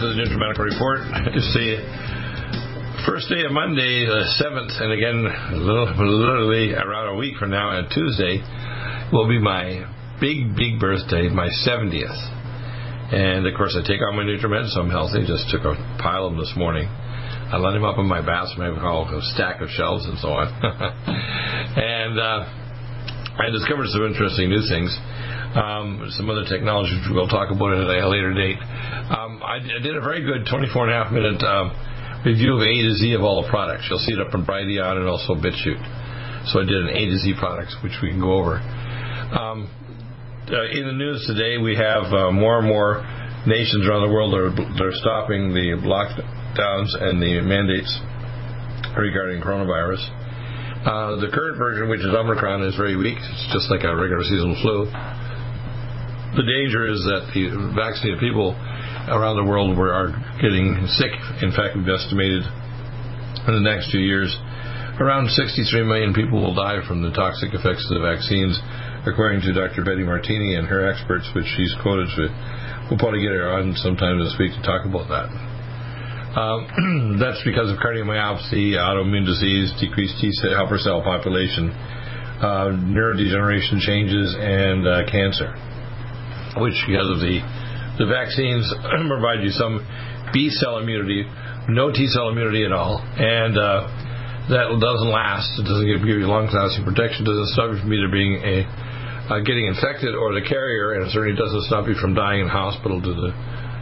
To the NutriMedical Report. It's the first day of Monday, the 7th, and again, literally around a week from now, on Tuesday, will be my big, big birthday, my 70th. And of course, I take on my NutriMed, so I'm healthy. Just took a pile of them this morning. I let them up in my bathroom. I have a stack of shelves and so on. and uh, I discovered some interesting new things um, some other technology which we'll talk about at a later date. Um, I, I, did a very good 24 and a half minute um, review of A to Z of all the products. You'll see it up in Brighteon and also BitChute. So I did an A to Z products, which we can go over. Um, uh, in the news today, we have uh, more and more nations around the world that are, are stopping the lockdowns and the mandates regarding coronavirus. Uh, the current version, which is Omicron, is very weak. It's just like a regular seasonal flu the danger is that the vaccinated people around the world are getting sick. In fact, we've estimated in the next few years around 63 million people will die from the toxic effects of the vaccines, according to Dr. Betty Martini and her experts, which she's quoted. With we'll probably get her on sometime this week to talk about that. Um, that's because of cardiomyopathy, autoimmune disease, decreased T cell helper cell population, uh, neurodegeneration changes, and uh, cancer which because of the the vaccines provide you some B cell immunity, no T cell immunity at all, and uh, that doesn't last. It doesn't give, you long-lasting protection. It doesn't stop you from either being a uh, getting infected or the carrier, and it certainly doesn't stop you from dying in hospital due to the,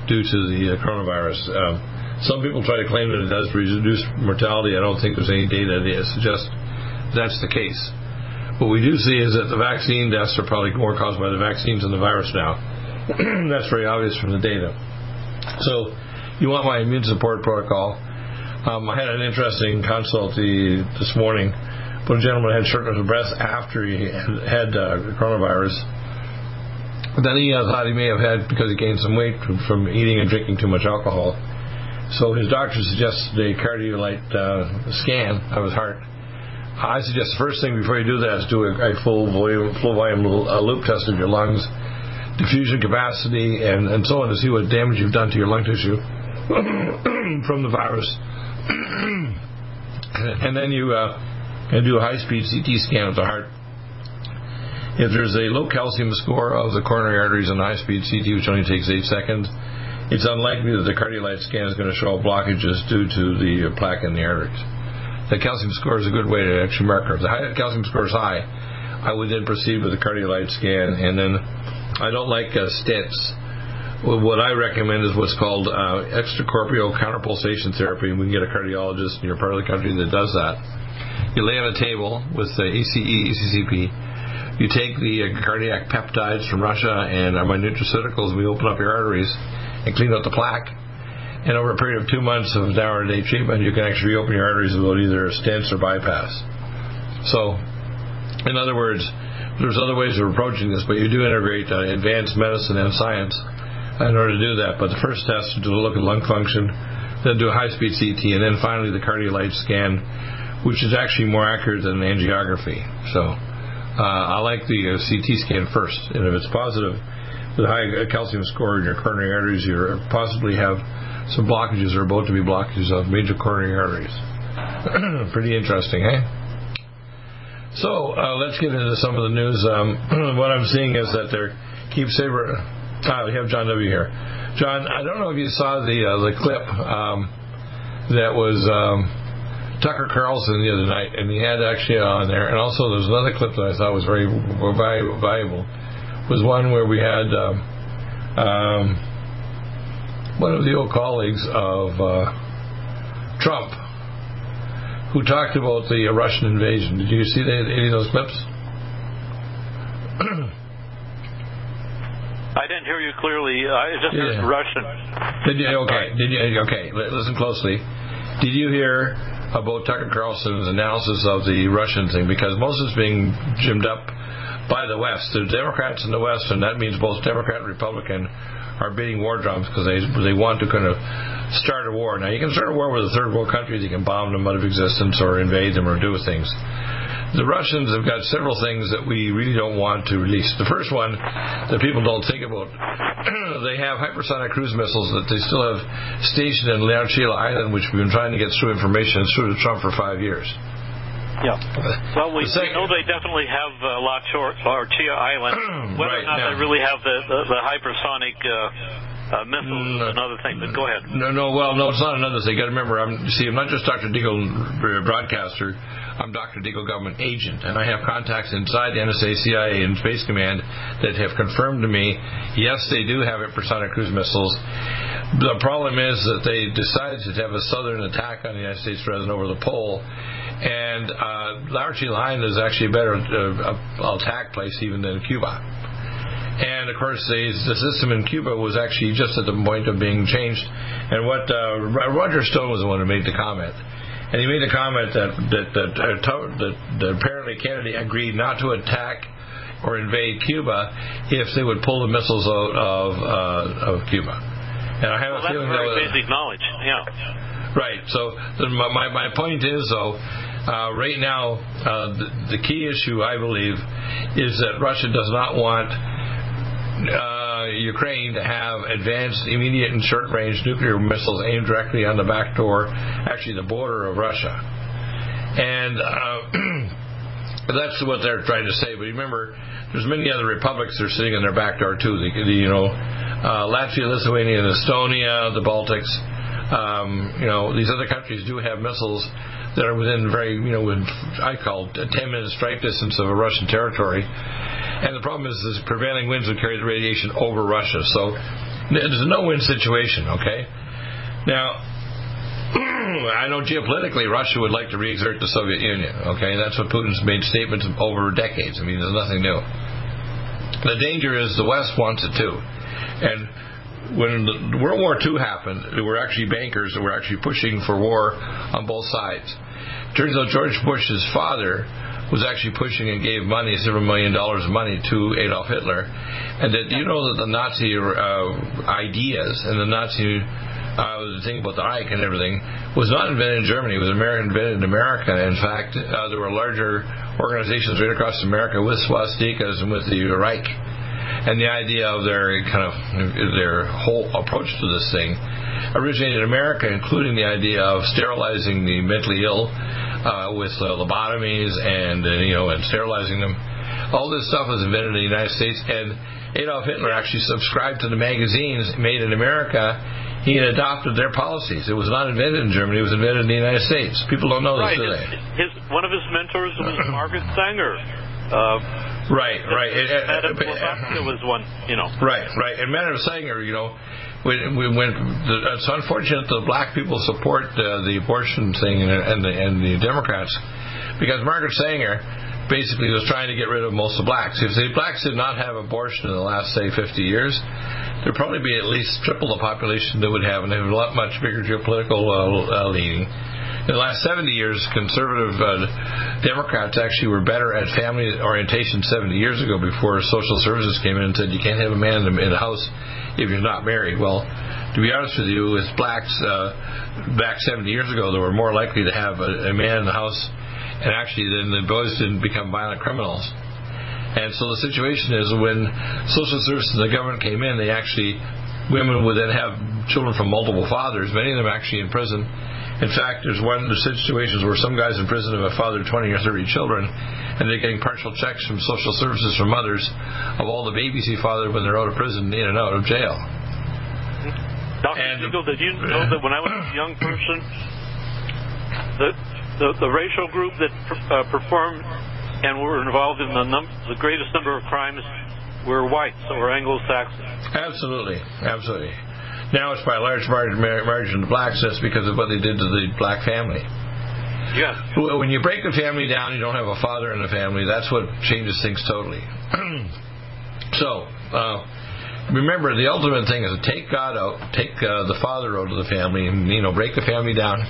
due to the uh, coronavirus. Um, some people try to claim that it does reduce mortality. I don't think there's any data that suggests that's the case. What we do see is that the vaccine deaths are probably more caused by the vaccines than the virus now. That's very obvious from the data. So, you want my immune support protocol. Um, I had an interesting consult this morning. But a gentleman had shortness of breath after he had, had uh, coronavirus. Then he uh, thought he may have had because he gained some weight from, from eating and drinking too much alcohol. So his doctor suggested a cardiolite uh, scan of his heart I suggest the first thing before you do that is do a, a full volume, full volume uh, loop test of your lungs, diffusion capacity, and, and so on to see what damage you've done to your lung tissue from the virus. and then you uh, and do a high-speed CT scan of the heart. If there's a low calcium score of the coronary arteries on high-speed CT, which only takes eight seconds, it's unlikely that the cardiolite scan is going to show blockages due to the plaque in the arteries the calcium score is a good way to actually marker. If the high, calcium score is high, I would then proceed with the cardiolite scan, and then I don't like uh, stents. What I recommend is what's called uh, extracorporeal counterpulsation therapy, and we can get a cardiologist in your part of the country that does that. You lay on a table with the ECE, ECCP. You take the uh, cardiac peptides from Russia and uh, my nutraceuticals. We open up your arteries and clean out the plaque and over a period of two months of an hour a day treatment, you can actually reopen your arteries without either stents or bypass. So, in other words, there's other ways of approaching this, but you do integrate uh, advanced medicine and science in order to do that. But the first test is to look at lung function, then do a high speed CT, and then finally the cardiolite scan, which is actually more accurate than angiography. So, uh, I like the uh, CT scan first, and if it's positive, with a high calcium score in your coronary arteries, you possibly have some blockages are about to be blockages of major coronary arteries. Pretty interesting, eh? So uh, let's get into some of the news. Um, what I'm seeing is that they're keep saver. Ah, we have John W. here. John, I don't know if you saw the uh, the clip um, that was um, Tucker Carlson the other night, and he had actually on there, and also there's another clip that I thought was very valuable. Was one where we had um, um, one of the old colleagues of uh, Trump who talked about the Russian invasion. Did you see any of those clips? I didn't hear you clearly. I just heard Yeah. Russian. Did you, okay. Did you, okay. Listen closely. Did you hear about Tucker Carlson's analysis of the Russian thing? Because most is being gymmed up by the West. The Democrats in the West, and that means both Democrat and Republican, are beating war drums because they they want to kind of start a war. Now you can start a war with a third world country. You can bomb them out of existence or invade them or do things. The Russians have got several things that we really don't want to release. The first one that people don't think about, they have hypersonic cruise missiles that they still have stationed in La Orchila Island, which we've been trying to get through information through to Trump for five years. Yeah. Well, we, we know they definitely have uh, La Chor- Chia Island. Whether Right, or not now- they really have the, the, the hypersonic uh, uh, missiles Mm, is another thing. But go ahead. No, no, well, no, it's not another thing. You got to remember, I'm see, I'm not just Dr. Deagle uh, broadcaster. I'm Dr. Deagle government agent, and I have contacts inside the NSA, CIA, and Space Command that have confirmed to me, yes, they do have hypersonic cruise missiles. The problem is that they decided to have a southern attack on the United States rather than over the pole. And uh, Laramie Line is actually a better uh, attack place even than Cuba. And of course, the, the system in Cuba was actually just at the point of being changed. And what uh, Roger Stone was the one who made the comment, and he made the comment that that that, uh, to- that, that apparently Kennedy agreed not to attack or invade Cuba if they would pull the missiles out of uh, of Cuba. And I have Well, a that's feeling very that was, basic knowledge. Yeah. Right. So my my my point is though, uh, right now uh, the, the key issue I believe is that Russia does not want uh, Ukraine to have advanced, immediate, and short-range nuclear missiles aimed directly on the back door, actually the border of Russia. And uh, that's what they're trying to say. But remember, there's many other republics that are sitting in their back door too. The, the, you know, uh, Latvia, Lithuania, and Estonia, the Baltics. Um, you know, these other countries do have missiles that are within very, you know, within, I call a 10 minute strike distance of a Russian territory. And the problem is, the prevailing winds would carry the radiation over Russia. So there's a no-win situation. Okay. Now, I know geopolitically Russia would like to re-exert the Soviet Union. Okay, that's what Putin's made statements over decades. I mean, there's nothing new. The danger is the West wants it too, and when World War II happened, there were actually bankers that were actually pushing for war on both sides. Turns out George Bush's father was actually pushing and gave money, several million dollars of money to Adolf Hitler, and that you know that the Nazi uh, ideas and the Nazi uh, the thing about the Reich and everything was not invented in Germany. It was invented in America. In fact, uh, there were larger organizations right across America with swastikas and with the Reich. And the idea of their kind of their whole approach to this thing originated in America, including the idea of sterilizing the mentally ill uh, with uh, lobotomies and uh, you know and sterilizing them. All this stuff was invented in the United States, and Adolf Hitler actually subscribed to the magazines made in America. He had adopted their policies. It was not invented in Germany; it was invented in the United States. People don't know this, Right. do His, his one of his mentors was Margaret Sanger. Uh, Right, right. It- it- Madame Blavatsky was one. You know. Right, right. And Madam Sanger, you know, when, when, when the, it's unfortunate the black people support uh, the abortion thing and, and, the, and the Democrats because Margaret Sanger basically was trying to get rid of most of blacks. If the blacks did not have abortion in the last, say, 50 years, there'd probably be at least triple the population that would have and they have a lot much bigger geopolitical uh, uh, leaning. In the last 70 years, conservative uh, Democrats actually were better at family orientation 70 years ago before social services came in and said you can't have a man in the, house if you're not married. Well, to be honest with you, with blacks uh, back 70 years ago, they were more likely to have a, a man in the house, and actually then the boys didn't become violent criminals. And so the situation is when social services and the government came in, they actually women would then have children from multiple fathers. Many of them actually in prison. In fact, there's one there's situations where some guys in prison have a fathered 20 or 30 children, and they're getting partial checks from social services from mothers of all the babies he fathered when they're out of prison, in and out of jail. Dr. And- Siegel, did you know that when I was a young person, the the, the racial group that uh, performed and were involved in the num- the greatest number of crimes were whites or Anglo-Saxons? Absolutely, absolutely. Now it's by a large margin, margin blacks. That's because of what they did to the black family. Well, When you break the family down, you don't have a father in the family. That's what changes things totally. so, uh, remember, the ultimate thing is to take God out, take uh, the Father out of the family, and you know, break the family down.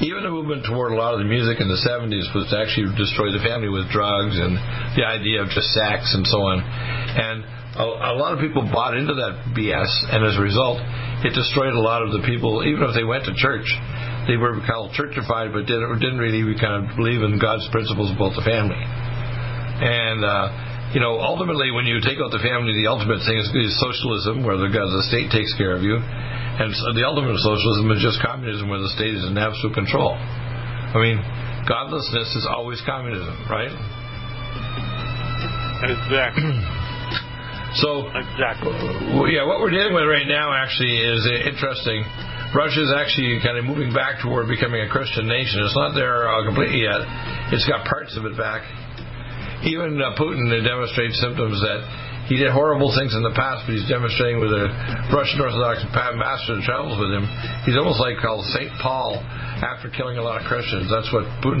Even the movement toward a lot of the music in the 70s was to actually destroy the family with drugs and the idea of just sex and so on. And a, a lot of people bought into that BS, and as a result, it destroyed a lot of the people. Even if they went to church, they were called churchified, but didn't didn't really kind of believe in God's principles about the family. And uh, you know, ultimately, when you take out the family, the ultimate thing is, is socialism, where the, god the state takes care of you, and so the ultimate of socialism is just communism, where the state is in absolute control. I mean, godlessness is always communism, right? Exactly. So, exactly. Yeah, what we're dealing with right now actually is interesting. Russia is actually kind of moving back toward becoming a Christian nation. It's not there uh, completely yet. It's got parts of it back. Even uh, Putin demonstrates symptoms that he did horrible things in the past, but he's demonstrating with a Russian Orthodox pastor that travels with him. He's almost like called Saint Paul after killing a lot of Christians. That's what Putin.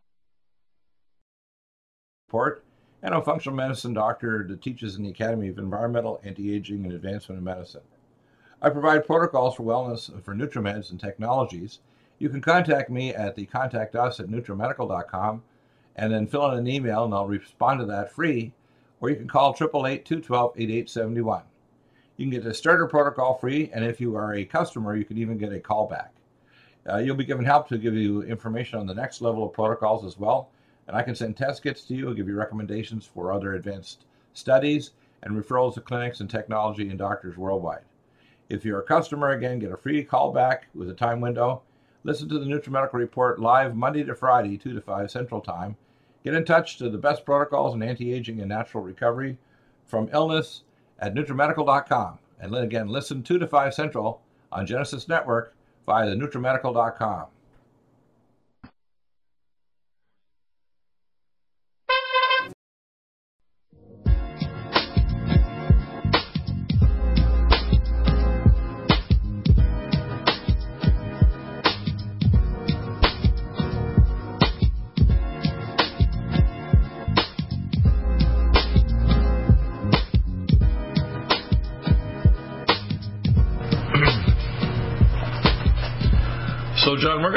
support, and a functional medicine doctor that teaches in the Academy of Environmental, Anti-Aging, and Advancement in Medicine. I provide protocols for wellness for NutriMeds and technologies. You can contact me at the contact us at nutrimedical.com and then fill in an email and I'll respond to that free, or you can call 888-212-8871. You can get the starter protocol free, and if you are a customer, you can even get a callback. Uh, you'll be given help to give you information on the next level of protocols as well, and I can send test kits to you and give you recommendations for other advanced studies and referrals to clinics and technology and doctors worldwide. If you're a customer, again, get a free call back with a time window. Listen to the NutriMedical Report live Monday to Friday, 2 to 5 Central Time. Get in touch to the best protocols in anti-aging and natural recovery from illness at NutriMedical.com. And then again, listen 2 to 5 Central on Genesis Network via the NutriMedical.com.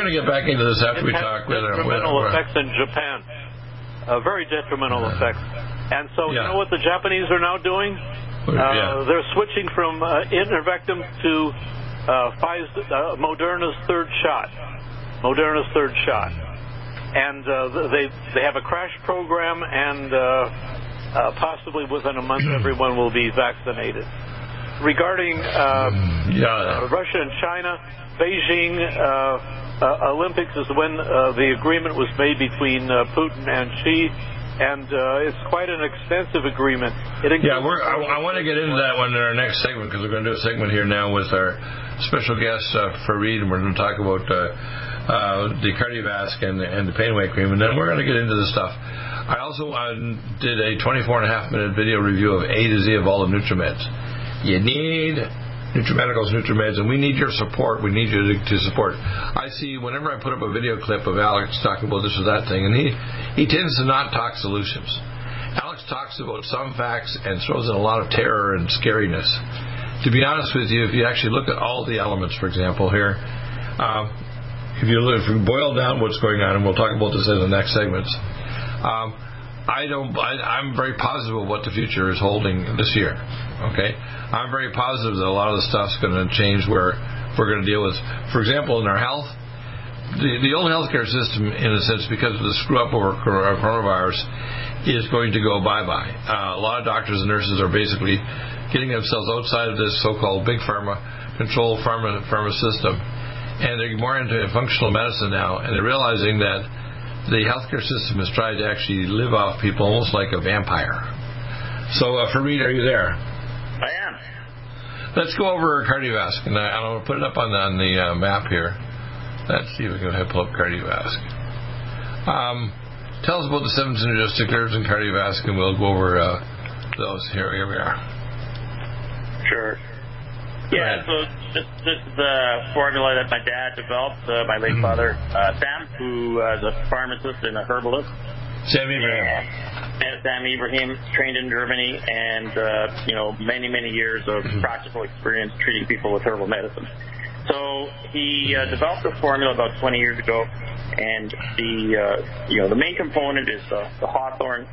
going to get back into this after it we talk with our. detrimental effects in Japan. Uh, very detrimental effects. And so, you know what the Japanese are now doing? Uh, yeah. They're switching from uh, Ivermectin to uh, Pfizer, uh, Moderna's third shot. Moderna's third shot. And uh, they they have a crash program, and uh, uh, possibly within a month, everyone will be vaccinated. regarding uh, Yeah. uh, Russia and China, Beijing uh, Olympics is when uh, the agreement was made between uh, Putin and Xi, and uh, it's quite an extensive agreement. Yeah, we're, I, I want to get into that one in our next segment because we're going to do a segment here now with our special guest uh, Fareed, and we're going to talk about uh, uh, the cardiovascular and, and the pain away cream, and then we're going to get into the stuff. I also uh, did a 24 and a half minute video review of A to Z of all the NutriMeds. You need NutriMedicals, NutriMeds, and we need your support. We need you to, to support. I see whenever I put up a video clip of Alex talking about this or that thing, and he, he tends to not talk solutions. Alex talks about some facts and throws in a lot of terror and scariness. To be honest with you, if you actually look at all the elements, for example, here, um, if you if you boil down what's going on, and we'll talk about this in the next segments, um, I don't. I, I'm very positive of what the future is holding this year. Okay, I'm very positive that a lot of the stuff's going to change where we're going to deal with. For example, in our health, the, the old healthcare system, in a sense, because of the screw up over coronavirus, is going to go bye bye. Uh, a lot of doctors and nurses are basically getting themselves outside of this so-called big pharma controlled pharma pharma system, and they're more into functional medicine now, and they're realizing that the healthcare system has tried to actually live off people almost like a vampire. So, uh, Fareed, are you there? I am. Let's go over cardiovascular. And I, to put it up on the, on the uh, map here. Let's see if we can pull up cardiovascular. Um, tell us about the seven synergistic nerves and cardiovascular, and we'll go over uh, those. Here, here we are. Sure. Yeah, so this, this is the formula that my dad developed, uh, my late father, uh, Sam, who uh, is a pharmacist and a herbalist. Sam Ibrahim. And Sam Ibrahim, trained in Germany, and uh, you know many many years of practical experience treating people with herbal medicine. So he uh, developed the formula about 20 years ago, and the uh, you know the main component is the, the hawthorn,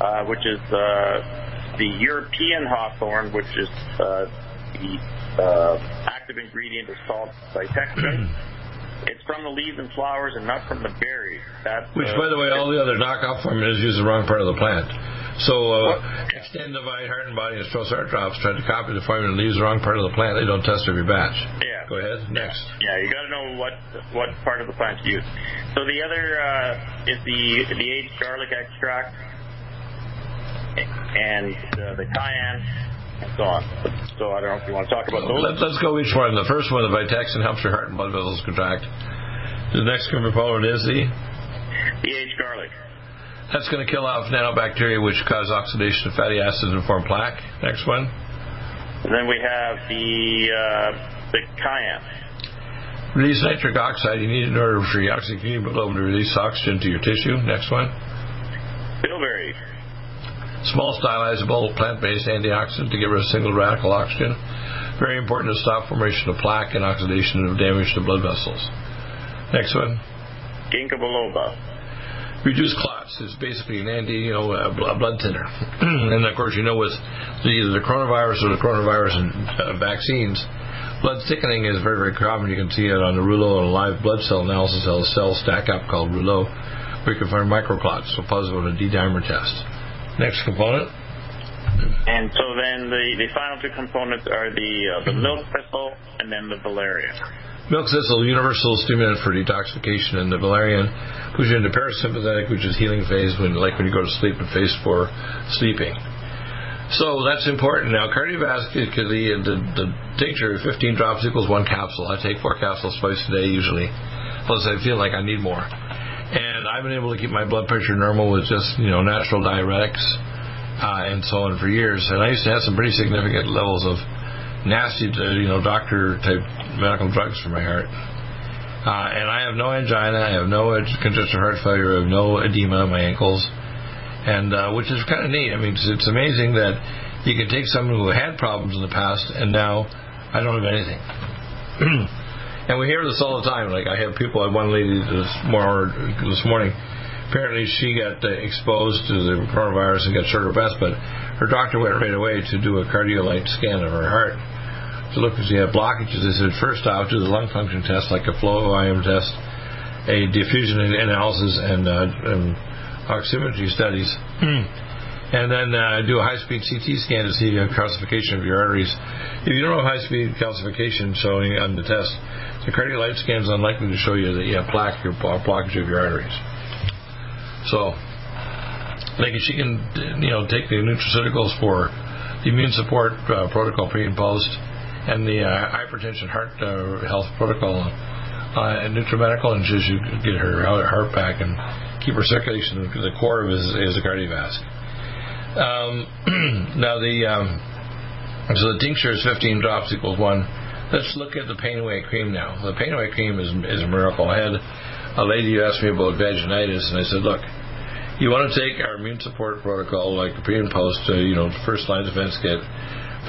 uh, which is uh, the European hawthorn, which is uh, the uh, active ingredient is called vitexin. It's from the leaves and flowers and not from the berries. That's, Which, uh, by the way, all the other knockoff formulas use the wrong part of the plant. So, uh, Extend Divide Heart and Body and Strauss Heart Drops tried to copy the formula and use the wrong part of the plant. They don't test every batch. Yeah. Go ahead. Next. Yeah, you got to know what what part of the plant to use. So the other uh, is the the aged garlic extract and uh, the cayenne and so on. So I don't know if you want to talk about those. Let, let's go each one. The first one, the Vitex, helps your heart and blood vessels contract. The next component is the aged garlic. that's going to kill off nanobacteria which cause oxidation of fatty acids and form plaque. Next one. And then we have the uh, the cayenne. Release nitric oxide. You need in order for your oxyhemoglobin to release oxygen to your tissue. Next one. Bilberry. Small stylizable plant-based antioxidant to get rid of single radical oxygen. Very important to stop formation of plaque and oxidation of damage to blood vessels. Next one. Ginkgo biloba. Reduce clots is basically an anti, you know, bl- blood thinner. and of course, you know, with the, either the coronavirus or the coronavirus and uh, vaccines, blood thickening is very, very common. You can see it on the Rouleau and live blood cell analysis cell cell stack up called Rouleau, where you can find microclots, so positive on a D-dimer test. Next component. And so then the, the final two components are the uh, the milk thistle and then the valerian. Milk thistle, universal stimulant for detoxification, and the valerian puts you into parasympathetic, which is healing phase, when like when you go to sleep, and phase four, sleeping. So that's important. Now, cardiovascular, the, the, the tincture, 15 drops equals one capsule. I take four capsules twice a day usually, plus I feel like I need more. And I've been able to keep my blood pressure normal with just you know natural diuretics uh, and so on for years. And I used to have some pretty significant levels of nasty, uh, you know, doctor type medical drugs for my heart. Uh, and I have no angina, I have no congestive heart failure, I have no edema in my ankles, and uh, which is kind of neat. I mean, it's, it's amazing that you can take someone who had problems in the past, and now I don't have anything. and we hear this all the time. Like I have people, I one lady this, more, this morning. Apparently, she got uh, exposed to the coronavirus and got short of breath, but her doctor went right away to do a cardiolite scan of her heart to look if she had blockages. They said, first off, do the lung function test, like a flow IM test, a diffusion analysis, and, uh, and oximetry studies. and then uh, do a high-speed CT scan to see a calcification of your arteries. If you don't have high-speed calcification showing on the test, the cardiac light scan is unlikely to show you that you have plaque or blockage of your arteries. So, like she can, you know, take the nutraceuticals for the immune support uh, protocol pre and post, and the uh, hypertension heart uh, health protocol uh, and NutriMedical, and just get her heart back and keep her circulation. The core of is, is cardiovascular. Um, now the um, so the tincture is 15 drops equals one. Let's look at the pain away cream now. The pain away cream is is a miracle. I had a lady who asked me about vaginitis, and I said, look, you want to take our immune support protocol, like pre and post, uh, you know, first line defense kit.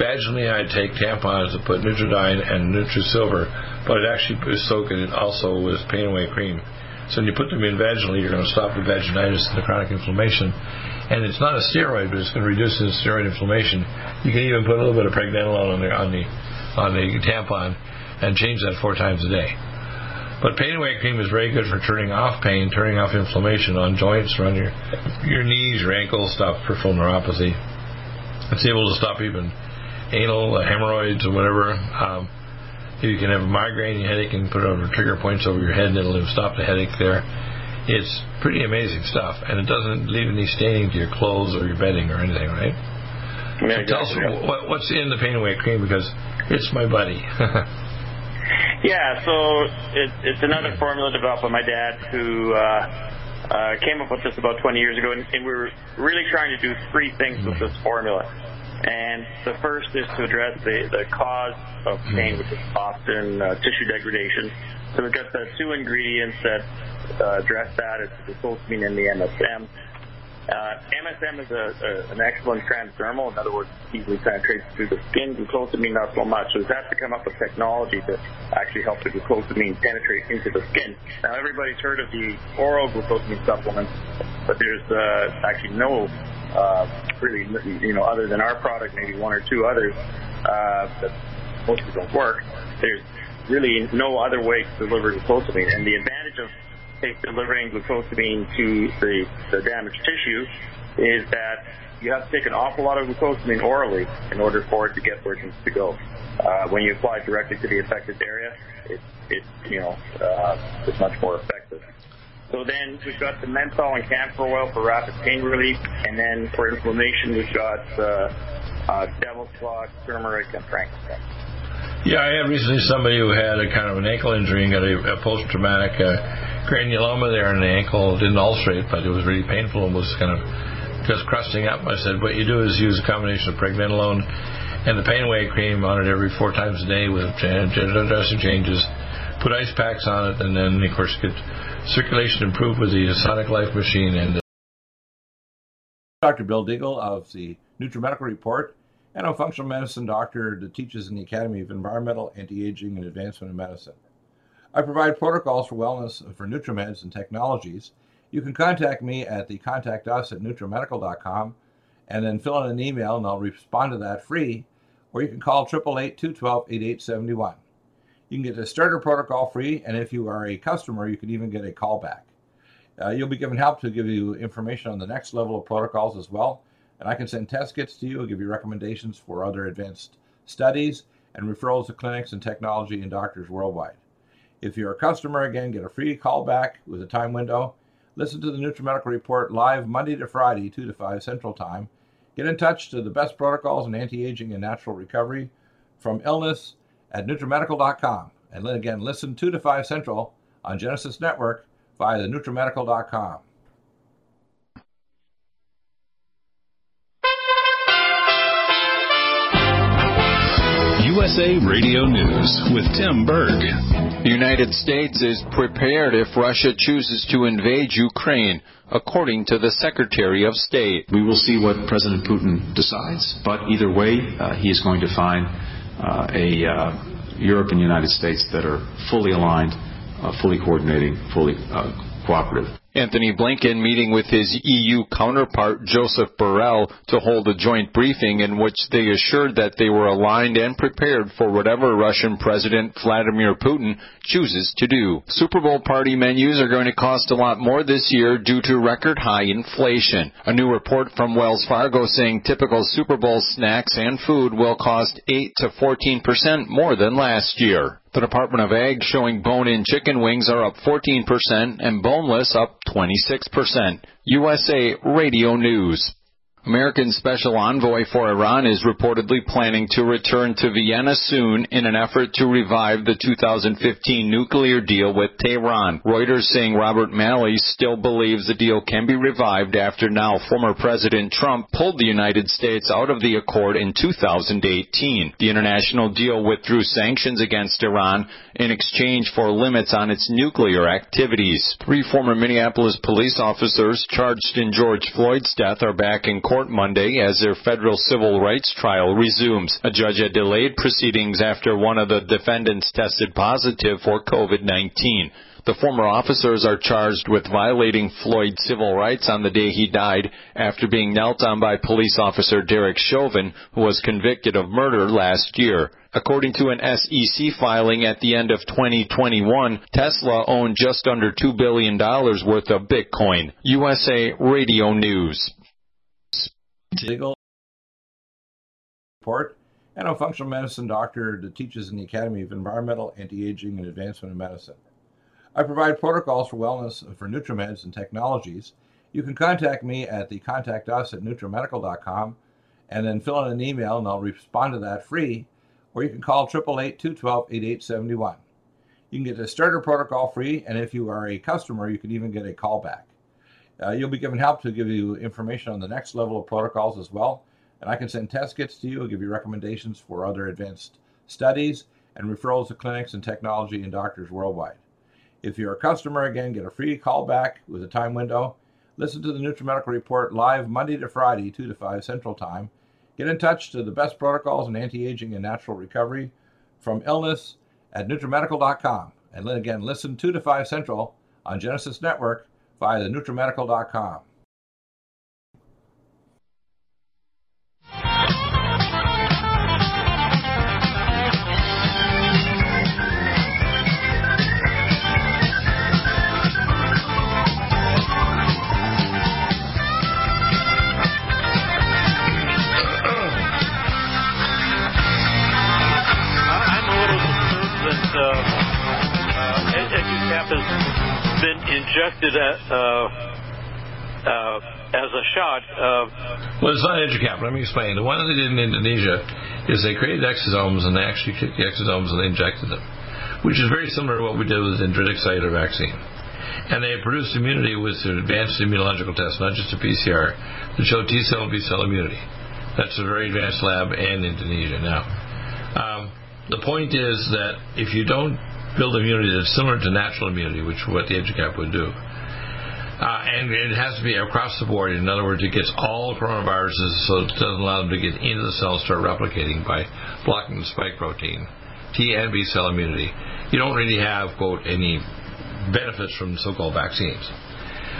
Vaginally, I take tampons that put Nutriodine and NutriSilver, but it actually soak it also with pain away cream. So when you put them in vaginally, you're going to stop the vaginitis and the chronic inflammation. And it's not a steroid, but it's going to reduce the steroid inflammation. You can even put a little bit of pregnenolone on the on the on the tampon and change that four times a day. But pain away cream is very good for turning off pain, turning off inflammation on joints, around your your knees, your ankles, stop peripheral neuropathy. It's able to stop even anal hemorrhoids or whatever. Um, if you can have a migraine, headache, and put it over trigger points over your head, and it'll stop the headache there. It's pretty amazing stuff, and it doesn't leave any staining to your clothes or your bedding or anything, right? Yeah, so tell us what, what's in the pain away cream because it's my buddy. yeah, so it, it's another formula developed by my dad who uh, uh, came up with this about 20 years ago, and, and we were really trying to do three things with this formula. And the first is to address the, the cause of pain, which is often uh, tissue degradation. So we've got the two ingredients that uh, address that. It's the glucosamine and the MSM. Uh, MSM is a, a, an excellent transdermal. In other words, easily penetrates through the skin. Glucosamine not so much. So we've to come up with technology to actually help the glucosamine penetrate into the skin. Now everybody's heard of the oral glucosamine supplements, but there's uh, actually no uh, really, you know, other than our product, maybe one or two others uh, that mostly don't work. There's really no other way to deliver glucosamine, and the advantage of say, delivering glucosamine to the, the damaged tissue is that you have to take an awful lot of glucosamine orally in order for it to get where it needs to go. Uh, when you apply directly to the affected area, it, it you know, uh, it's much more effective. So then we've got the menthol and camphor oil for rapid pain relief, and then for inflammation we've got uh, uh, devil's claw, turmeric, and frankincense. Yeah, I had recently somebody who had a kind of an ankle injury and got a, a post-traumatic uh, granuloma there in the ankle. It didn't ulcerate, but it was really painful and was kind of just crusting up. I said, what you do is use a combination of pregnenolone and the pain away cream on it every four times a day with dressing changes. Put ice packs on it, and then of course get circulation improved with the Sonic Life machine and. Dr. Bill Deagle of the NutriMedical Report, and a functional medicine doctor that teaches in the Academy of Environmental, Anti-Aging, and Advancement in Medicine. I provide protocols for wellness for NutriMeds and technologies. You can contact me at the contact us at NutriMedical.com and then fill in an email and I'll respond to that free, or you can call 888-212-8871. You can get the starter protocol free, and if you are a customer, you can even get a callback. Uh, you'll be given help to give you information on the next level of protocols as well, and I can send test kits to you, and give you recommendations for other advanced studies, and referrals to clinics and technology and doctors worldwide. If you're a customer, again, get a free callback with a time window. Listen to the NutriMedical Report live Monday to Friday, 2 to 5 Central Time. Get in touch to the best protocols in anti-aging and natural recovery from illness at NutriMedical.com. And then again, listen 2 to 5 Central on Genesis Network via the NutriMedical.com. USA Radio News with Tim Berg. The United States is prepared if Russia chooses to invade Ukraine, according to the Secretary of State. We will see what President Putin decides, but either way, uh, he is going to find uh, a uh, Europe and United States that are fully aligned, uh, fully coordinating, fully uh, cooperative. Antony Blinken meeting with his EU counterpart Joseph Borrell to hold a joint briefing in which they assured that they were aligned and prepared for whatever Russian President Vladimir Putin chooses to do. Super Bowl party menus are going to cost a lot more this year due to record high inflation. A new report from Wells Fargo saying typical Super Bowl snacks and food will cost 8 to 14% more than last year. The Department of Ag showing bone-in chicken wings are up 14% and boneless up 26%. USA Radio News. American Special Envoy for Iran is reportedly planning to return to Vienna soon in an effort to revive the 2015 nuclear deal with Tehran. Reuters saying Robert Malley still believes the deal can be revived after now former President Trump pulled the United States out of the accord in 2018. The international deal withdrew sanctions against Iran in exchange for limits on its nuclear activities. Three former Minneapolis police officers charged in George Floyd's death are back in court Monday as their federal civil rights trial resumes. A judge had delayed proceedings after one of the defendants tested positive for COVID-19. The former officers are charged with violating Floyd's civil rights on the day he died after being knelt on by police officer Derek Chauvin, who was convicted of murder last year. According to an SEC filing at the end of 2021, Tesla owned just under $2 billion worth of Bitcoin. USA Radio News legal report, and a functional medicine doctor that teaches in the Academy of Environmental, Anti-Aging, and Advancement in Medicine. I provide protocols for wellness for NutriMeds and technologies. You can contact me at the contact us at nutrimedical.com and then fill in an email and I'll respond to that free. Or you can call 888-212-8871. You can get the starter protocol free, and if you are a customer, you can even get a callback. Uh, you'll be given help to give you information on the next level of protocols as well. And I can send test kits to you, and give you recommendations for other advanced studies, and referrals to clinics and technology and doctors worldwide. If you're a customer, again, get a free callback with a time window. Listen to the NutriMedical Report live Monday to Friday, 2 to 5 Central Time. Get in touch to the best protocols in anti-aging and natural recovery from illness at NutriMedical.com. And then again, listen 2 to 5 Central on Genesis Network via the NutriMedical.com. injected at, uh, uh, as a shot. Uh, Well, it's not EduCap. Let me explain. The one that they did in Indonesia is they created exosomes and they actually took the exosomes and they injected them, which is very similar to what we did with the dendritic cellular vaccine. And they produced immunity with an advanced immunological test, not just a PCR, that showed T cell and B cell immunity. That's a very advanced lab in Indonesia now. Um, the point is that if you don't build immunity that's similar to natural immunity, which is what the EduCap would do, uh, and it has to be across the board. In other words, it gets all coronaviruses, so it doesn't allow them to get into the cell and start replicating by blocking the spike protein, T and B cell immunity. You don't really have, quote, any benefits from so-called vaccines.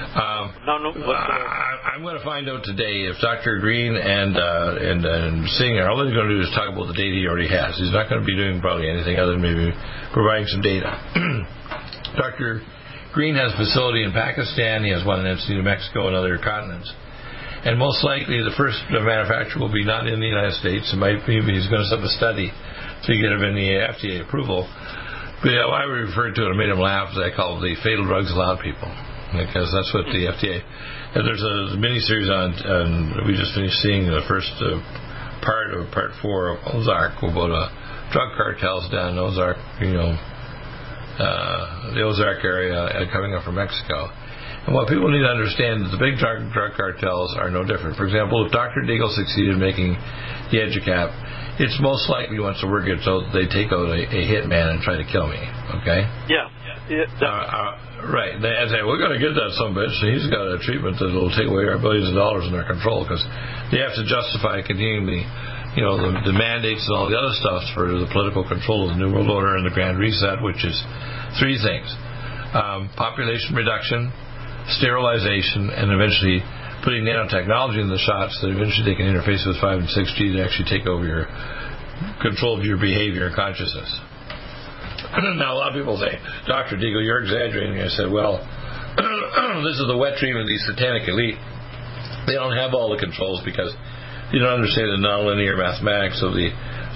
Um, no, no, I, I'm going to find out today if Dr. Green and uh, and, and Singer, all they're going to do is talk about the data he already has. He's not going to be doing probably anything other than maybe providing some data. Dr. Green has a facility in Pakistan. He has one in New Mexico and other continents. And most likely, the first manufacturer will be not in the United States. It might be he's going to set up a study to get him in the FDA approval. But yeah, I referred to it, and made him laugh, as I call it the fatal drugs allowed people because that's what the FDA. There's a mini series on, and we just finished seeing the first uh, part of part four of Ozark about uh, drug cartels down in Ozark, you know, uh, the Ozark area uh, coming up from Mexico. And what people need to understand is the big drug, drug cartels are no different. For example, if Dr. Deagle succeeded in making the EduCap, it's most likely once the word gets out, they take out a, a hitman and try to kill me. Okay? yeah. Yeah Uh, uh, right. They say, we're going to get that some bitch. He's got a treatment that will take away our billions of dollars in our control because they have to justify continuing the, you know, the, the mandates and all the other stuff for the political control of the New World Order and the Grand Reset, which is three things: um, population reduction, sterilization, and eventually putting nanotechnology in the shots that eventually they can interface with 5 and 6G to actually take over your control of your behavior and consciousness. now, a lot of people say, Dr. Deagle, you're exaggerating. I said, well, this is the wet dream of the satanic elite. They don't have all the controls because you don't understand the nonlinear mathematics of the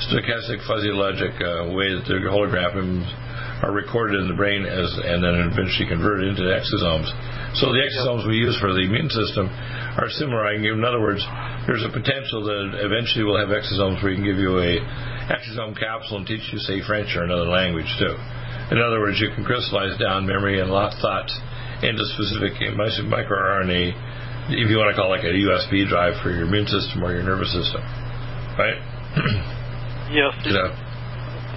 stochastic fuzzy logic uh, way that the holograms are recorded in the brain as and then eventually converted into exosomes. So the exosomes we use for the immune system are similar. I can give, In other words, there's a potential that eventually we'll have exosomes where we can give you a exosome capsule and teach you, say, French or another language too. In other words, you can crystallize down memory and lot thoughts into specific microRNA, if you want to call it like a USB drive for your immune system or your nervous system, right? yes. You know,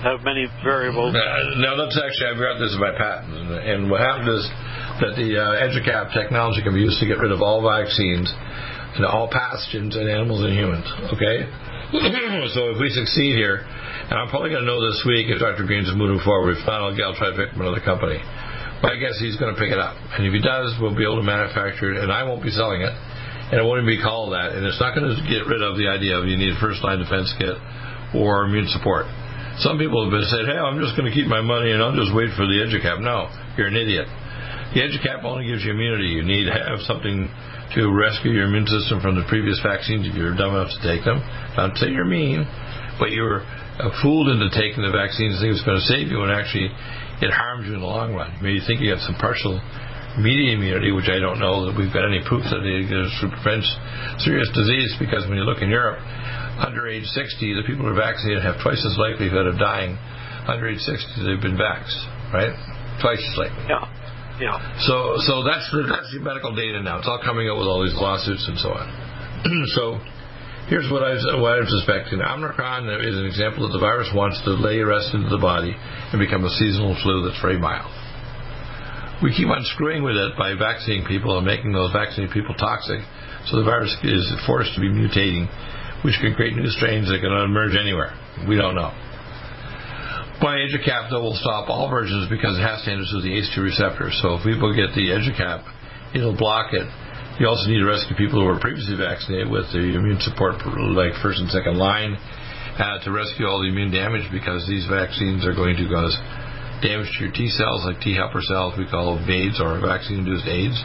have many variables. Uh, no, that's actually I've got this in my patent, and, what happened is that the uh, EduCap technology can be used to get rid of all vaccines and all pathogens in animals and humans. Okay, so if we succeed here, and I'm probably going to know this week if Dr. Greens moving forward. If not, I'll, try to pick another company. But I guess he's going to pick it up, and if he does, we'll be able to manufacture it, and I won't be selling it, and it won't even be called that, and it's not going to get rid of the idea of you need a first line defense kit or immune support. Some people have been said, "Hey, I'm just going to keep my money and I'll just wait for the EduCap." No, you're an idiot. The EduCap only gives you immunity. You need to have something to rescue your immune system from the previous vaccines if you're dumb enough to take them. Not to say you're mean, but you were uh, fooled into taking the vaccines thinking it's going to save you, and actually it harms you in the long run. Maybe you think you have some partial medium immunity, which I don't know that we've got any proof that it prevents serious disease because when you look in Europe, under age 60, the people who are vaccinated have twice as likelihood of dying under age 60 they've been vaxxed, right? Twice as likely. Yeah. Yeah. So, so that's the, that's the medical data now. It's all coming out with all these lawsuits and so on. so, here's what I what I'm suspecting. Omicron is an example that the virus wants to lay rest into the body and become a seasonal flu that's very mild. We keep on screwing with it by vaccinating people and making those vaccinated people toxic, so the virus is forced to be mutating which can create new strains that can emerge anywhere. We don't know. By EduCap, will stop all versions because it has to enter through the ACE2 receptor. So if people get the EduCap, it'll block it. You also need to rescue people who were previously vaccinated with the immune support, like first and second line, uh, to rescue all the immune damage because these vaccines are going to cause damage to your T cells, like T helper cells, we call AIDS or vaccine induced AIDS.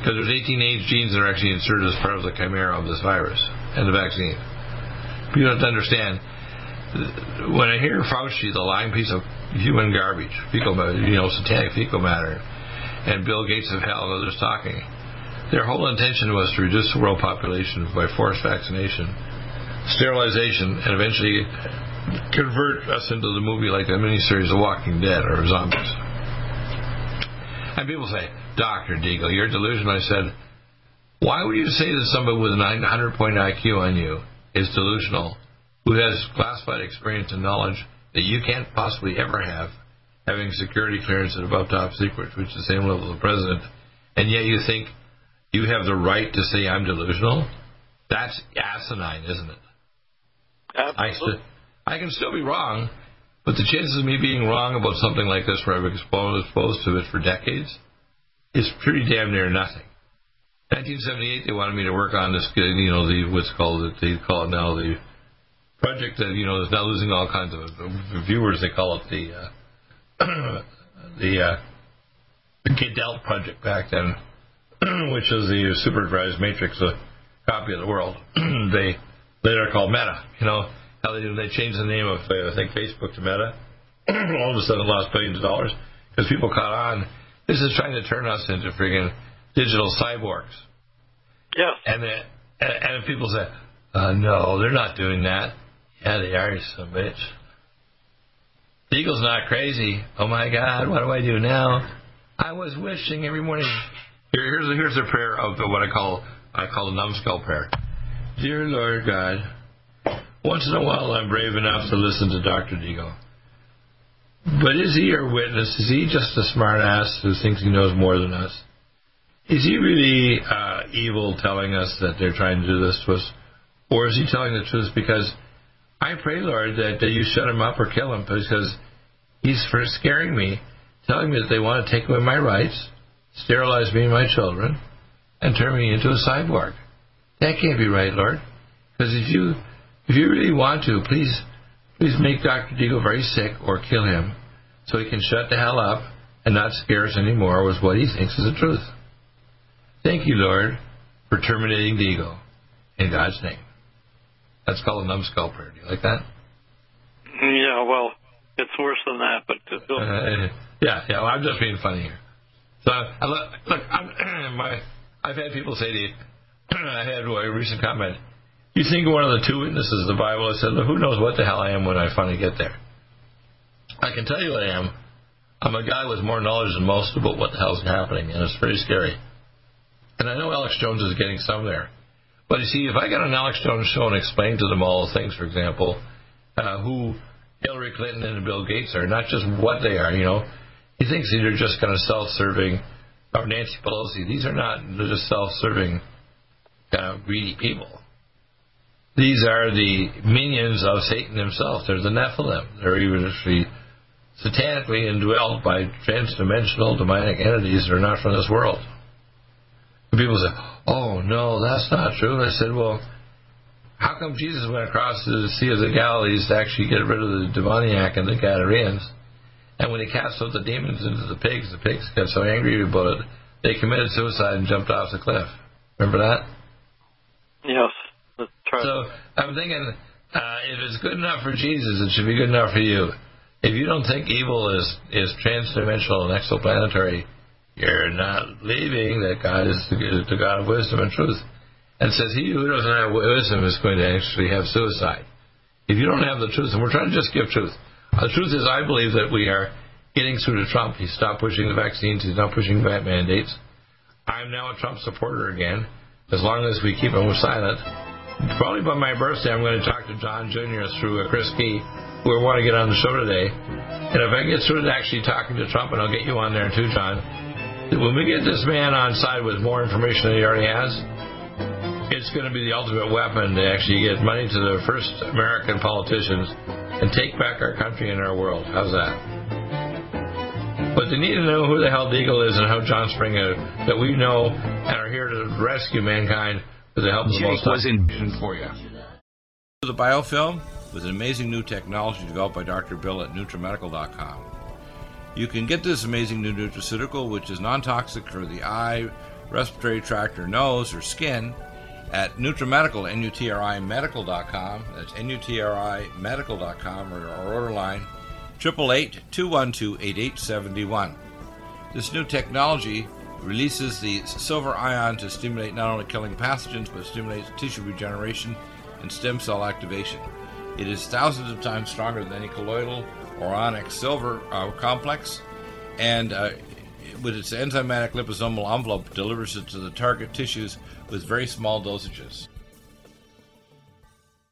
Because there's 18 AIDS genes that are actually inserted as part of the chimera of this virus and the vaccine. You to understand, when I hear Fauci, the lying piece of human garbage, fecal matter, you know, satanic fecal matter, and Bill Gates of hell and others talking, their whole intention was to reduce the world population by forced vaccination, sterilization, and eventually convert us into the movie like the miniseries of Walking Dead or zombies. And people say, Dr. Deagle, you're delusional. I said, why would you say that somebody with a 900 point IQ on you is delusional, who has classified experience and knowledge that you can't possibly ever have, having security clearance at above top secret, which is the same level as the president, and yet you think you have the right to say I'm delusional? That's asinine, isn't it? Absolutely. I, I can still be wrong, but the chances of me being wrong about something like this, where I've exposed, exposed to it for decades, is pretty damn near nothing. 1978, they wanted me to work on this, you know, the what's called they call it now the project that you know is now losing all kinds of viewers. They call it the uh, the uh, the GDELT project back then, which is the supervised matrix a copy of the world. they later called Meta. You know how they they changed the name of uh, I think Facebook to Meta. all of a sudden, lost billions of dollars because people caught on. This is trying to turn us into friggin' digital cyborgs. Yes. And the, and, and people say, uh, no, they're not doing that. Yeah, they are, you son bitch. Deagle's not crazy. Oh my God, what do I do now? I was wishing every morning. Here, here's a, here's a prayer of the, what I call I call the numbskull prayer. Dear Lord God, once in a while I'm brave enough to listen to Dr. Deagle. But is he your witness? Is he just a smart ass who thinks he knows more than us? Is he really uh, evil telling us that they're trying to do this to us? Or is he telling the truth because I pray, Lord, that, that you shut him up or kill him because he's for scaring me, telling me that they want to take away my rights, sterilize me and my children, and turn me into a cyborg. That can't be right, Lord. Because if you if you really want to, please please make Dr. Deagle very sick or kill him so he can shut the hell up and not scare us anymore with what he thinks is the truth. Thank you, Lord, for terminating the ego In God's name. That's called a numbskull prayer. Do you like that? Yeah, well, it's worse than that, but uh, uh, yeah, yeah. Well, I'm just being funny here. So I look, look I'm, my, I've had people say to you, I had a recent comment. You think one of the two witnesses of the Bible? I said, who knows what the hell I am when I finally get there. I can tell you what I am. I'm a guy with more knowledge than most about what the hell's happening, and it's pretty scary. And I know Alex Jones is getting some there. But you see, if I got an Alex Jones show and explain to them all the things, for example, uh, who Hillary Clinton and Bill Gates are, not just what they are, you know, he thinks these are just kind of self-serving, or Nancy Pelosi, these are not just self-serving kind of greedy people. These are the minions of Satan himself. They're the Nephilim. They're even just satanically indwelt by transdimensional demonic entities that are not from this world. And people say, oh, no, that's not true. And I said, well, how come Jesus went across to the Sea of the Galilees to actually get rid of the demoniac and the Gadareans? And when he cast out the demons into the pigs, the pigs got so angry about it, they committed suicide and jumped off the cliff. Remember that? Yes. That's right. So I'm thinking, uh, if it's good enough for Jesus, it should be good enough for you. If you don't think evil is is transdimensional and exoplanetary, you're not believing that God is the, God of wisdom and truth. And says, He who doesn't have wisdom is going to actually have suicide. If you don't have the truth, and we're trying to just give truth. The truth is, I believe that we are getting through to Trump. He stopped pushing the vaccines, he's not pushing the mandates. I'm now a Trump supporter again, as long as we keep him silent. Probably by my birthday, I'm going to talk to John Jr. through uh, Chris Key, who I want to get on the show today. And if I get through to actually talking to Trump, and I'll get you on there too, John, when we get this man on side with more information than he already has, it's going to be the ultimate weapon to actually get money to the first American politicians and take back our country and our world. How's that? But they need to know who the hell Deagle is and how John Springer that we know and are here to rescue mankind with the help of the most was in for you. The biofilm with an amazing new technology developed by Dr. Bill at NutriMedical.com. You can get this amazing new nutraceutical, which is non toxic for the eye, respiratory tract, or nose, or skin, at NutriMedical, N-U-T-R-I medical.com. That's N-U-T-R-I medical.com, or our order line, 888-212-8871. This new technology releases the silver ion to stimulate not only killing pathogens, but stimulates tissue regeneration and stem cell activation. It is thousands of times stronger than any colloidal or silver uh, complex, and uh, with its enzymatic liposomal envelope, delivers it to the target tissues with very small dosages.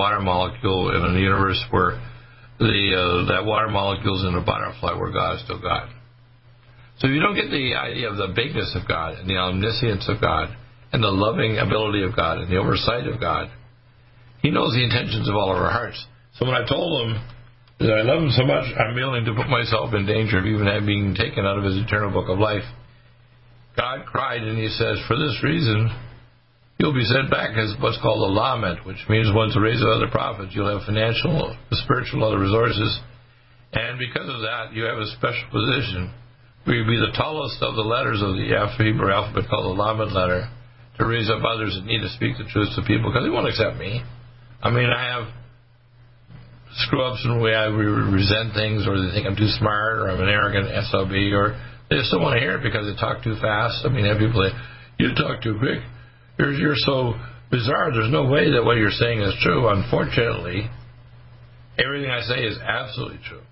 water molecule in a universe where the uh, that water molecule is in a butterfly where God is still God. So you don't get the idea of the bigness of God and the omniscience of God and the loving ability of God and the oversight of God, He knows the intentions of all of our hearts. So when I told him that I love him so much, I'm willing to put myself in danger of even being taken out of his eternal book of life. God cried and he says, For this reason, You'll be sent back as what's called a lament, which means once to raise other prophets, you'll have financial, spiritual, other resources. And because of that, you have a special position where you'll be the tallest of the letters of the Hebrew alphabet called the lamed letter to raise up others that need to speak the truth to people because they won't accept me. I mean, I have screw ups in the way I resent things, or they think I'm too smart, or I'm an arrogant SOB, or they just don't want to hear it because they talk too fast. I mean, I have people say, You talk too quick. You're, you're so bizarre. There's no way that what you're saying is true. Unfortunately, everything I say is absolutely true.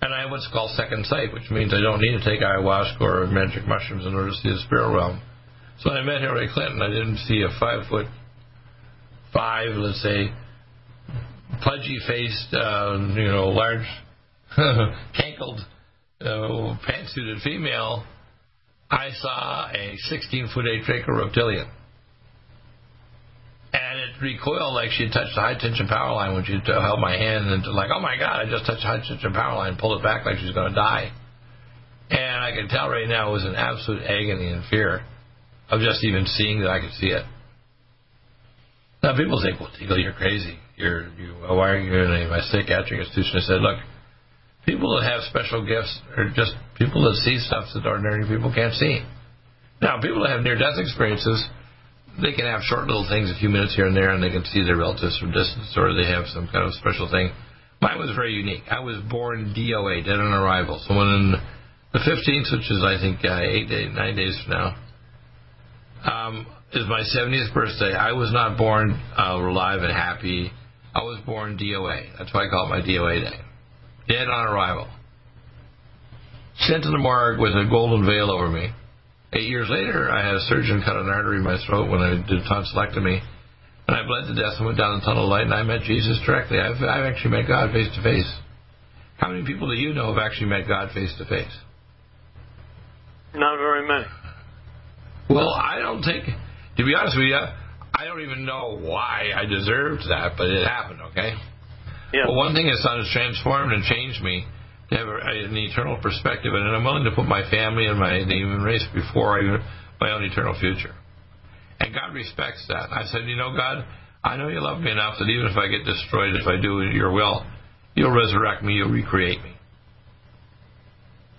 And I have what's called second sight, which means I don't need to take ayahuasca or magic mushrooms in order to see the spirit realm. So when I met Hillary Clinton, I didn't see a five foot five, let's say, pudgy faced, uh, you know, large, cankled, uh, pantsuited female I saw a 16 foot 8 Draco reptilian. And it recoiled like she touched a high tension power line when she held my hand and like, oh my god, I just touched a high tension power line, pulled it back like she's going to die. And I can tell right now it was an absolute agony and fear of just even seeing that I could see it. Now people think, well, Deagle, you're crazy. You're, you, why are you in a psychiatric institution? I said, look, people that have special gifts are just people that see stuff that ordinary people can't see. Now, people that have near death experiences, they can have short little things, a few minutes here and there, and they can see their relatives from distance, or they have some kind of special thing. Mine was very unique. I was born DOA, dead on arrival. So when the 15th, which is I think uh, eight days, nine days from now, um, is my 70th birthday. I was not born uh, alive and happy. I was born DOA. That's why I call it my DOA day dead on arrival. Sent to the morgue with a golden veil over me. Eight years later, I had a surgeon cut an artery in my throat when I did tonsillectomy, and I bled to death and went down the tunnel of light, and I met Jesus directly. I've, I've actually met God face to face. How many people do you know have actually met God face to face? Not very many. Well, I don't think, to be honest with you, I don't even know why I deserved that, but it happened, okay? Yeah. Well, one thing that's done is transformed and changed me to have an eternal perspective, and I'm willing to put my family and my the human race before my own eternal future. And God respects that. I said, you know, God, I know you love me enough that even if I get destroyed, if I do your will, you'll resurrect me, you'll recreate me.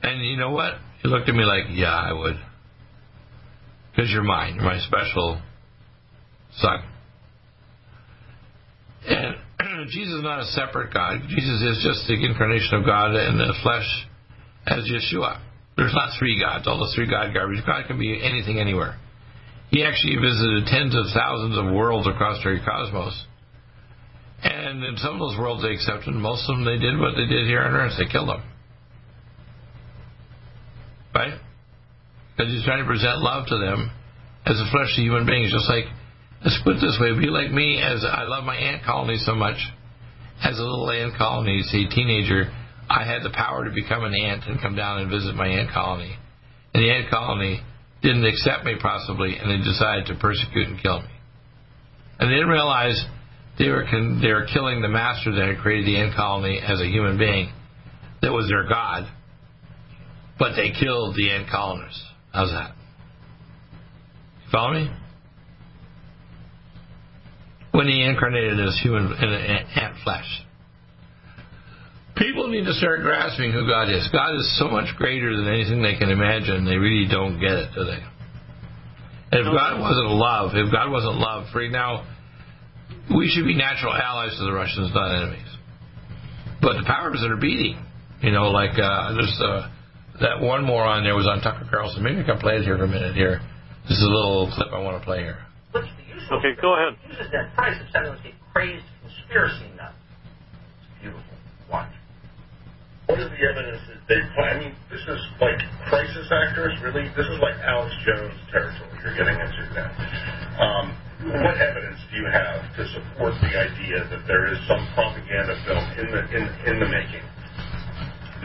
And you know what? He looked at me like, yeah, I would. Because you're mine. You're my special son. And Jesus is not a separate God. Jesus is just the incarnation of God in the flesh as Yeshua. There's not three gods, all the three God garbage. God can be anything, anywhere. He actually visited tens of thousands of worlds across the cosmos. And in some of those worlds they accepted, most of them they did what they did here on earth. They killed them. Right? Because he's trying to present love to them as a fleshly human being. Just like, let's put it this way, be like me as I love my ant colony so much. As a little ant colony, say teenager, I had the power to become an ant and come down and visit my ant colony. And the ant colony didn't accept me possibly, and they decided to persecute and kill me. And they didn't realize they were con- they were killing the master that had created the ant colony as a human being, that was their god. But they killed the ant colonists. How's that? Follow me? When he incarnated as human in ant flesh. People need to start grasping who God is. God is so much greater than anything they can imagine. They really don't get it, do they? And if God wasn't love, if God wasn't love, for now, we should be natural allies to the Russians, not enemies. But the powers that are beating, you know, like uh, there's uh, that one more on there was on Tucker Carlson. Maybe I can play it here for a minute. Here, this is a little clip I want to play here. Okay, go ahead. Uses that phrase of setting with a crazed conspiracy nut. It's beautiful. Watch. What is the evidence that they play? I mean, this is like crisis actors, really. This is like Alex Jones territory you're getting into now. Um, what evidence do you have to support the idea that there is some propaganda film in the in, in the making?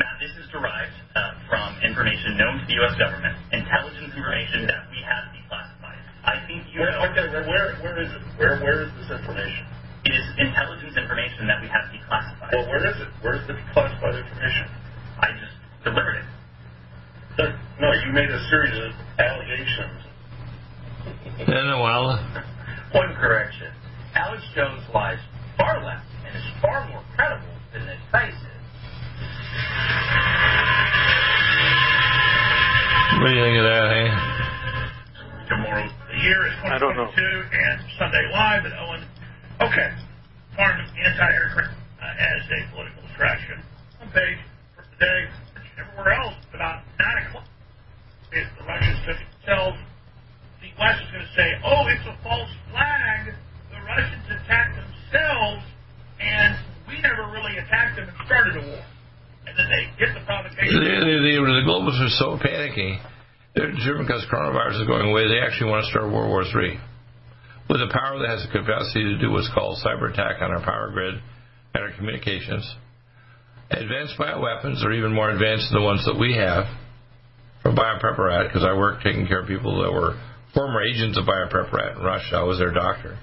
Matt, this is derived uh, from information known to the U.S. government, intelligence information that we have declassified. I think you where. Okay, where, where where is it? Where where is this information? It is intelligence information that we have declassified. Well, where is it? Where's the declassified information? I just delivered it. No, no, you made a series of allegations. In a while. One correction. Alex Jones lies far less and is far more credible than this face is. What do you think of that, eh? Tomorrow, the year is I don't know. 2022, and Sunday Live at Owen. Okay, farm anti-aircraft uh, as a political distraction. On page for today, everywhere else, about nine o'clock, if the Russians took it themselves, the West is going to say, "Oh, it's a false flag. The Russians attacked themselves, and we never really attacked them and started a war." And then they get the The, provocation. the, the, the globalists are so panicky. They're driven because coronavirus is going away. They actually want to start World War III with a power that has the capacity to do what's called cyber attack on our power grid and our communications. Advanced bioweapons are even more advanced than the ones that we have from BioPreparat because I worked taking care of people that were former agents of BioPreparat in Russia. I was their doctor.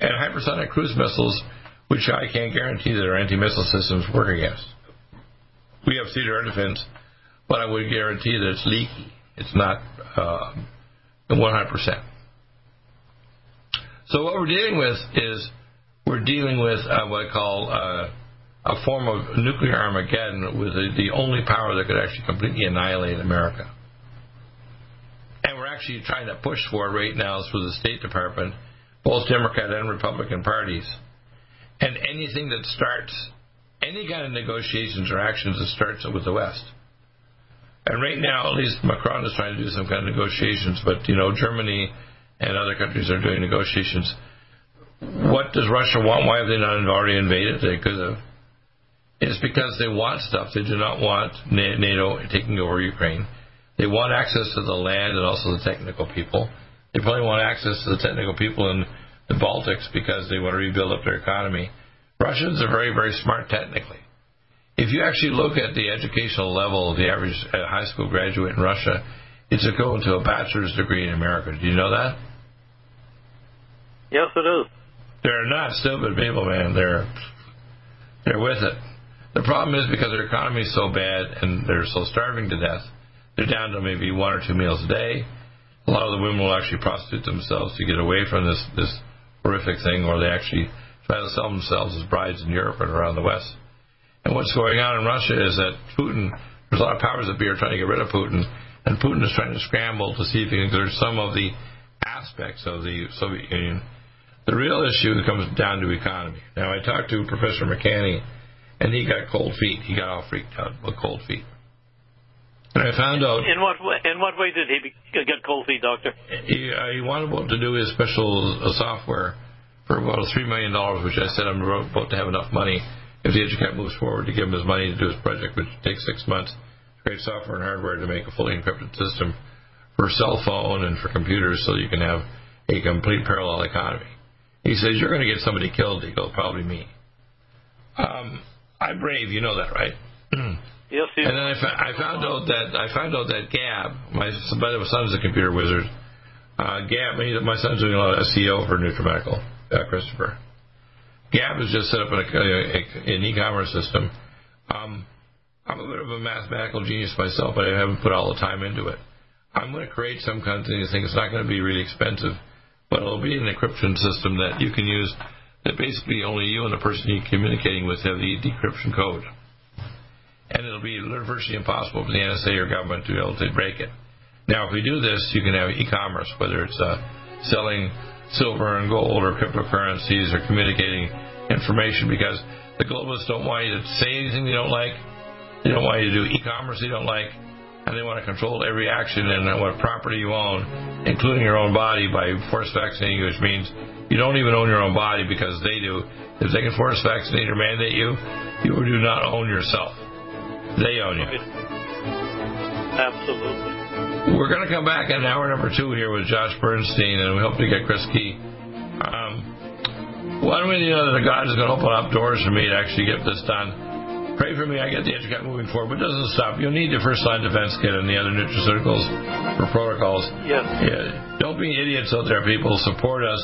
And hypersonic cruise missiles, which I can't guarantee that our anti-missile systems work against. We have theater defense, but I would guarantee that it's leaky. It's not uh, 100%. So what we're dealing with is we're dealing with uh, what I call uh, a form of nuclear Armageddon with the, the only power that could actually completely annihilate America. And we're actually trying to push for it right now through the State Department, both Democrat and Republican parties. And anything that starts any kind of negotiations or actions that starts with the West. And right now, at least Macron is trying to do some kind of negotiations, but you know, Germany and other countries are doing negotiations. What does Russia want? Why have they not already invaded? They could have. It's because they want stuff. They do not want NATO taking over Ukraine. They want access to the land and also the technical people. They probably want access to the technical people in the Baltics because they want to rebuild up their economy. Russians are very, very smart technically. If you actually look at the educational level of the average uh, high school graduate in Russia, it's equivalent to a bachelor's degree in America. Do you know that? Yes, it is. They're not stupid people, man. They're they're with it. The problem is because their economy is so bad and they're so starving to death, they're down to maybe one or two meals a day. A lot of the women will actually prostitute themselves to get away from this this horrific thing, or they actually try to sell themselves as brides in Europe and around the West. And what's going on in Russia is that Putin, there's a lot of powers that be are trying to get rid of Putin, and Putin is trying to scramble to see if he can exert some of the aspects of the Soviet Union The real issue comes down to economy. Now, I talked to Professor McCanney, and he got cold feet. He got all freaked out about cold feet. And I found out. In what way, in what way did he get cold feet, doctor? He, uh, he wanted to do his special uh, software for about three million dollars, which I said I'm about to have enough money if the EduCap moves forward to give him his money to do his project, which takes six months to create software and hardware to make a fully encrypted system for cell phone and for computers, so you can have a complete parallel economy. He says you're going to get somebody killed. Goes, probably me. Um, I'm brave, you know that, right? Yes, and then I, fa- I found out that I found out that Gab, my, by my son's a computer wizard. Uh, Gab, my son's doing a lot of SEO for NutriMedical, uh, Christopher. Gab has just set up an, an e-commerce system. Um, I'm a bit of a mathematical genius myself, but I haven't put all the time into it. I'm going to create some kind of thing. It's not going to be really expensive, but it'll be an encryption system that you can use. That basically only you and the person you're communicating with have the decryption code and it'll be virtually impossible for the NSA or government to be able to break it. Now, if we do this, you can have e-commerce, whether it's uh, selling silver and gold or cryptocurrencies or communicating information, because the globalists don't want you to say anything they don't like. They don't want you to do e-commerce they don't like, and they want to control every action and what property you own, including your own body, by force vaccinating you, which means you don't even own your own body because they do. If they can force vaccinate or mandate you, you do not own yourself. They own you. Absolutely. We're going to come back in hour number two here with Josh Bernstein, and we hope to get Chris Key. Um, one way or the other, the God is going to open up doors for me to actually get this done. Pray for me, I get the EduCap moving forward, but it doesn't stop. You'll need the first line defense kit and the other nutraceuticals for protocols. Yes. Yeah. Don't be idiots out there, people. Support us.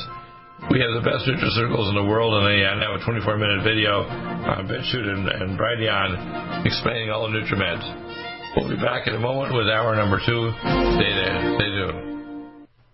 We have the best nutraceuticals in the world, and they have a 24 minute video on BitChute and, and Brighteon explaining all the NutriMeds. We'll be back in a moment with hour number two. Stay there. Stay tuned.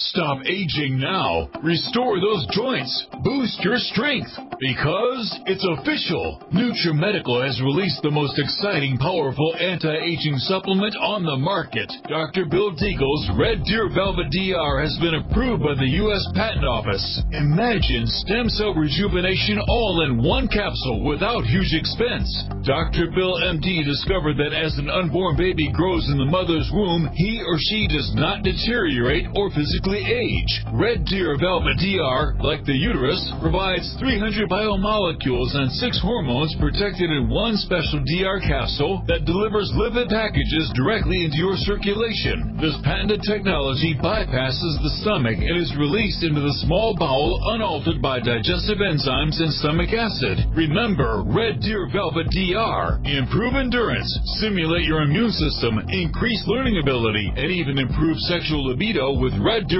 Stop aging now. Restore those joints. Boost your strength. Because it's official. NutriMedical has released the most exciting, powerful anti-aging supplement on the market. Dr. Bill Deagle's Red Deer Velvet DR has been approved by the U.S. Patent Office. Imagine stem cell rejuvenation all in one capsule without huge expense. Dr. Bill MD discovered that as an unborn baby grows in the mother's womb, he or she does not deteriorate or physically age. Red Deer Velvet DR, like the uterus, provides 300 biomolecules and six hormones protected in one special DR capsule that delivers lipid packages directly into your circulation. This patented technology bypasses the stomach and is released into the small bowel unaltered by digestive enzymes and stomach acid. Remember, Red Deer Velvet DR. Improve endurance, stimulate your immune system, increase learning ability, and even improve sexual libido with Red Deer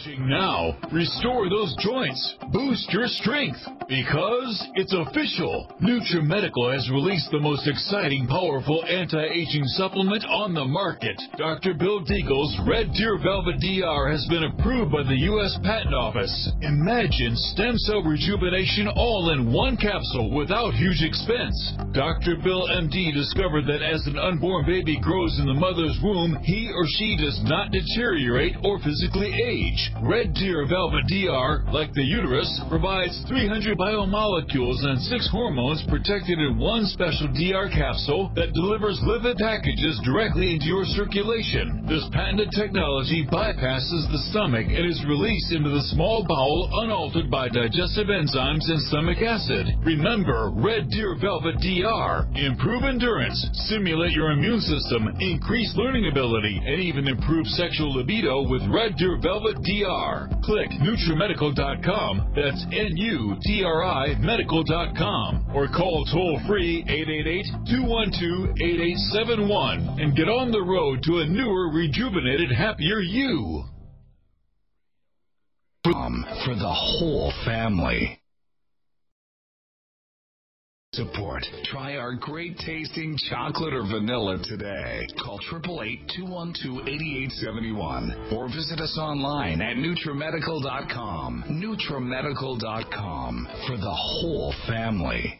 Aging now. Restore those joints. Boost your strength. Because it's official. NutriMedical has released the most exciting, powerful anti-aging supplement on the market. Dr. Bill Deagle's Red Deer Velvet DR has been approved by the U.S. Patent Office. Imagine stem cell rejuvenation all in one capsule without huge expense. Dr. Bill MD discovered that as an unborn baby grows in the mother's womb, he or she does not deteriorate or physically age. Red Deer Velvet DR, like the uterus, provides 300 biomolecules and six hormones protected in one special DR capsule that delivers lipid packages directly into your circulation. This patented technology bypasses the stomach and is released into the small bowel unaltered by digestive enzymes and stomach acid. Remember, Red Deer Velvet DR. Improve endurance, stimulate your immune system, increase learning ability, and even improve sexual libido with Red Deer Velvet DR. Click NutriMedical.com. That's N-U-T-R-I Medical.com. Or call toll free 888-212-8871 and get on the road to a newer, rejuvenated, happier you. Um, for the whole family. Support. Try our great tasting chocolate or vanilla today. Call 888-212-8871 or visit us online at NutriMedical.com. NutriMedical.com for the whole family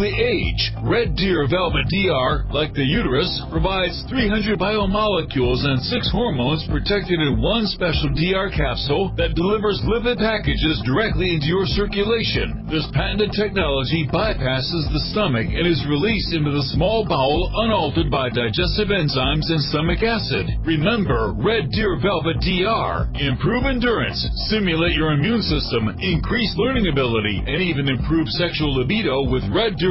age. Red Deer Velvet DR, like the uterus, provides 300 biomolecules and six hormones protected in one special DR capsule that delivers lipid packages directly into your circulation. This patented technology bypasses the stomach and is released into the small bowel unaltered by digestive enzymes and stomach acid. Remember, Red Deer Velvet DR. Improve endurance, stimulate your immune system, increase learning ability, and even improve sexual libido with Red Deer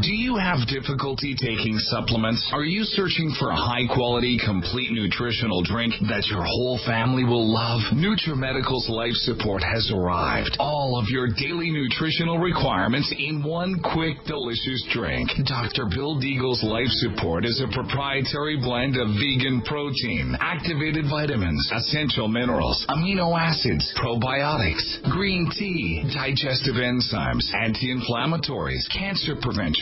Do you have difficulty taking supplements? Are you searching for a high quality, complete nutritional drink that your whole family will love? NutriMedical's Life Support has arrived. All of your daily nutritional requirements in one quick, delicious drink. Dr. Bill Deagle's Life Support is a proprietary blend of vegan protein, activated vitamins, essential minerals, amino acids, probiotics, green tea, digestive enzymes, anti-inflammatories, cancer prevention,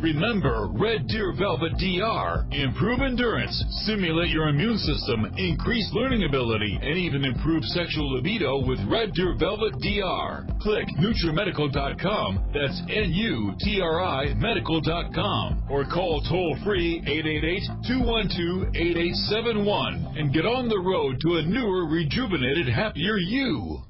Remember Red Deer Velvet DR. Improve endurance, stimulate your immune system, increase learning ability, and even improve sexual libido with Red Deer Velvet DR. Click NutriMedical.com. That's N-U-T-R-I Medical.com. Or call toll free 888-212-8871 and get on the road to a newer, rejuvenated, happier you.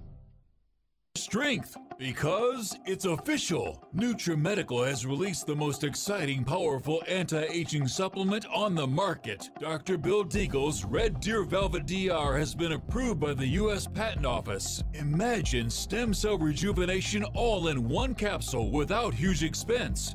Strength because it's official. NutriMedical has released the most exciting, powerful anti-aging supplement on the market. Dr. Bill Deagle's Red Deer Velvet DR has been approved by the U.S. Patent Office. Imagine stem cell rejuvenation all in one capsule without huge expense.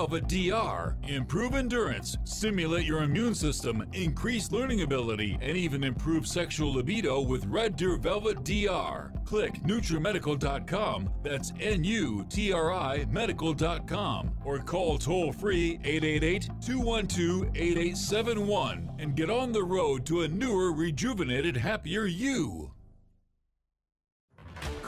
Velvet DR. Improve endurance, stimulate your immune system, increase learning ability, and even improve sexual libido with Red Deer Velvet DR. Click NutriMedical.com, that's N-U-T-R-I Medical.com, or call toll free 888-212-8871 and get on the road to a newer, rejuvenated, happier you.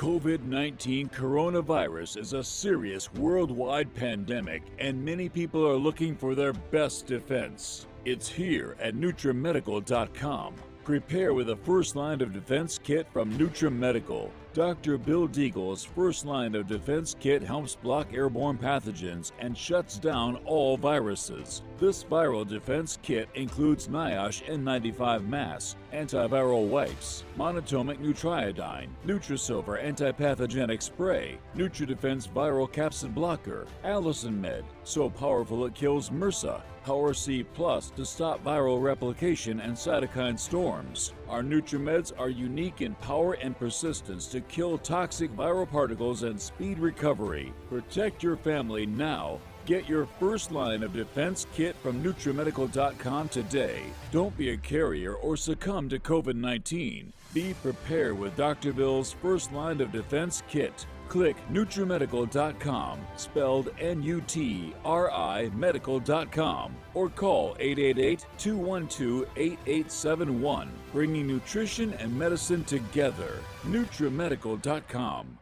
COVID 19 coronavirus is a serious worldwide pandemic, and many people are looking for their best defense. It's here at NutriMedical.com. Prepare with a first line of defense kit from NutriMedical. Dr. Bill Deagle's first line of defense kit helps block airborne pathogens and shuts down all viruses. This viral defense kit includes NIOSH N95 masks, antiviral wipes, monatomic nutriodine, Nutrisilver antipathogenic spray, NutriDefense viral capsid blocker, Allicin Med, so powerful it kills MRSA, Power C Plus to stop viral replication and cytokine storms. Our NutriMeds are unique in power and persistence to kill toxic viral particles and speed recovery. Protect your family now. Get your first line of defense kit from NutriMedical.com today. Don't be a carrier or succumb to COVID 19. Be prepared with Dr. Bill's first line of defense kit. Click NutriMedical.com, spelled N U T R I Medical.com, or call 888 212 8871, bringing nutrition and medicine together. NutriMedical.com.